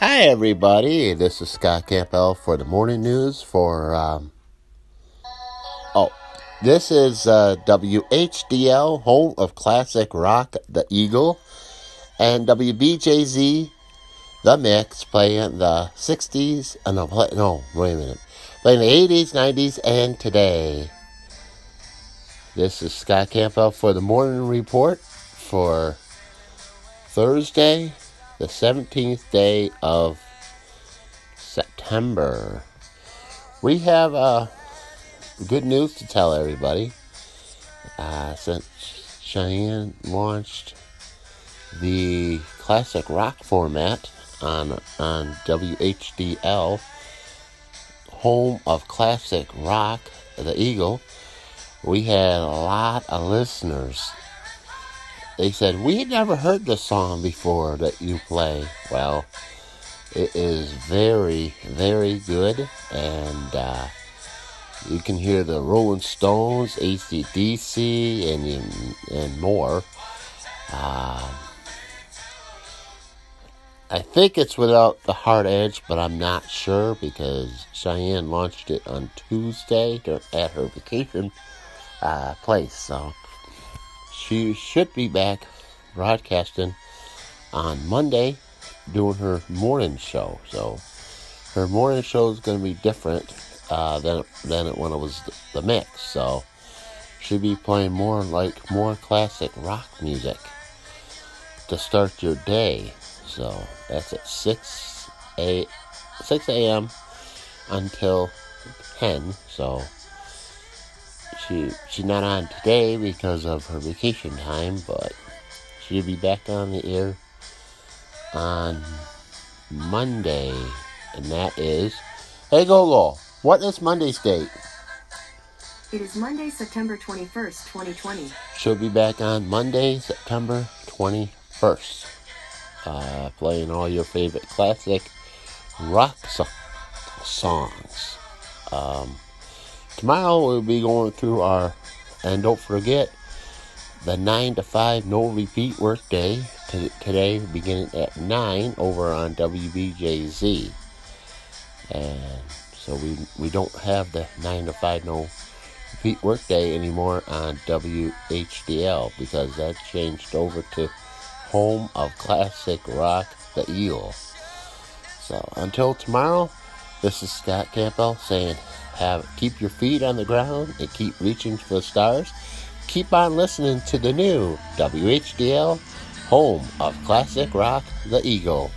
Hi, everybody. This is Scott Campbell for the morning news. For um, oh, this is uh, WHDL, home of classic rock, The Eagle, and WBJZ, The Mix, playing the '60s. Uh, no, play, no, wait a minute, playing the '80s, '90s, and today. This is Scott Campbell for the morning report for Thursday, the 17th day of September. We have uh, good news to tell everybody. Uh, since Cheyenne launched the classic rock format on, on WHDL, home of classic rock, the Eagle, we had a lot of listeners they said, We had never heard the song before that you play. Well, it is very, very good, and uh, you can hear the Rolling Stones, ACDC, and, and more. Uh, I think it's without the hard edge, but I'm not sure because Cheyenne launched it on Tuesday at her vacation uh, place. So she should be back broadcasting on Monday doing her morning show. So her morning show is going to be different uh, than than it, when it was the, mix. So she'll be playing more like more classic rock music to start your day. So that's at six a six a.m. until ten. So she she's not on today because of her vacation time, but she'll be back on the air on Monday, and that is. Hey Gogo, what is Monday's date? It is Monday, September 21st, 2020. She'll be back on Monday, September 21st, uh, playing all your favorite classic rock so- songs. Um, Tomorrow we'll be going through our, and don't forget, the 9 to 5 no repeat work day today beginning at 9 over on WBJZ. And so we, we don't have the 9 to 5 no repeat work day anymore on WHDL because that changed over to Home of Classic Rock, the Eagle. So until tomorrow, this is Scott Campbell saying have keep your feet on the ground and keep reaching for the stars. Keep on listening to the new WHDL, home of classic rock, the Eagle.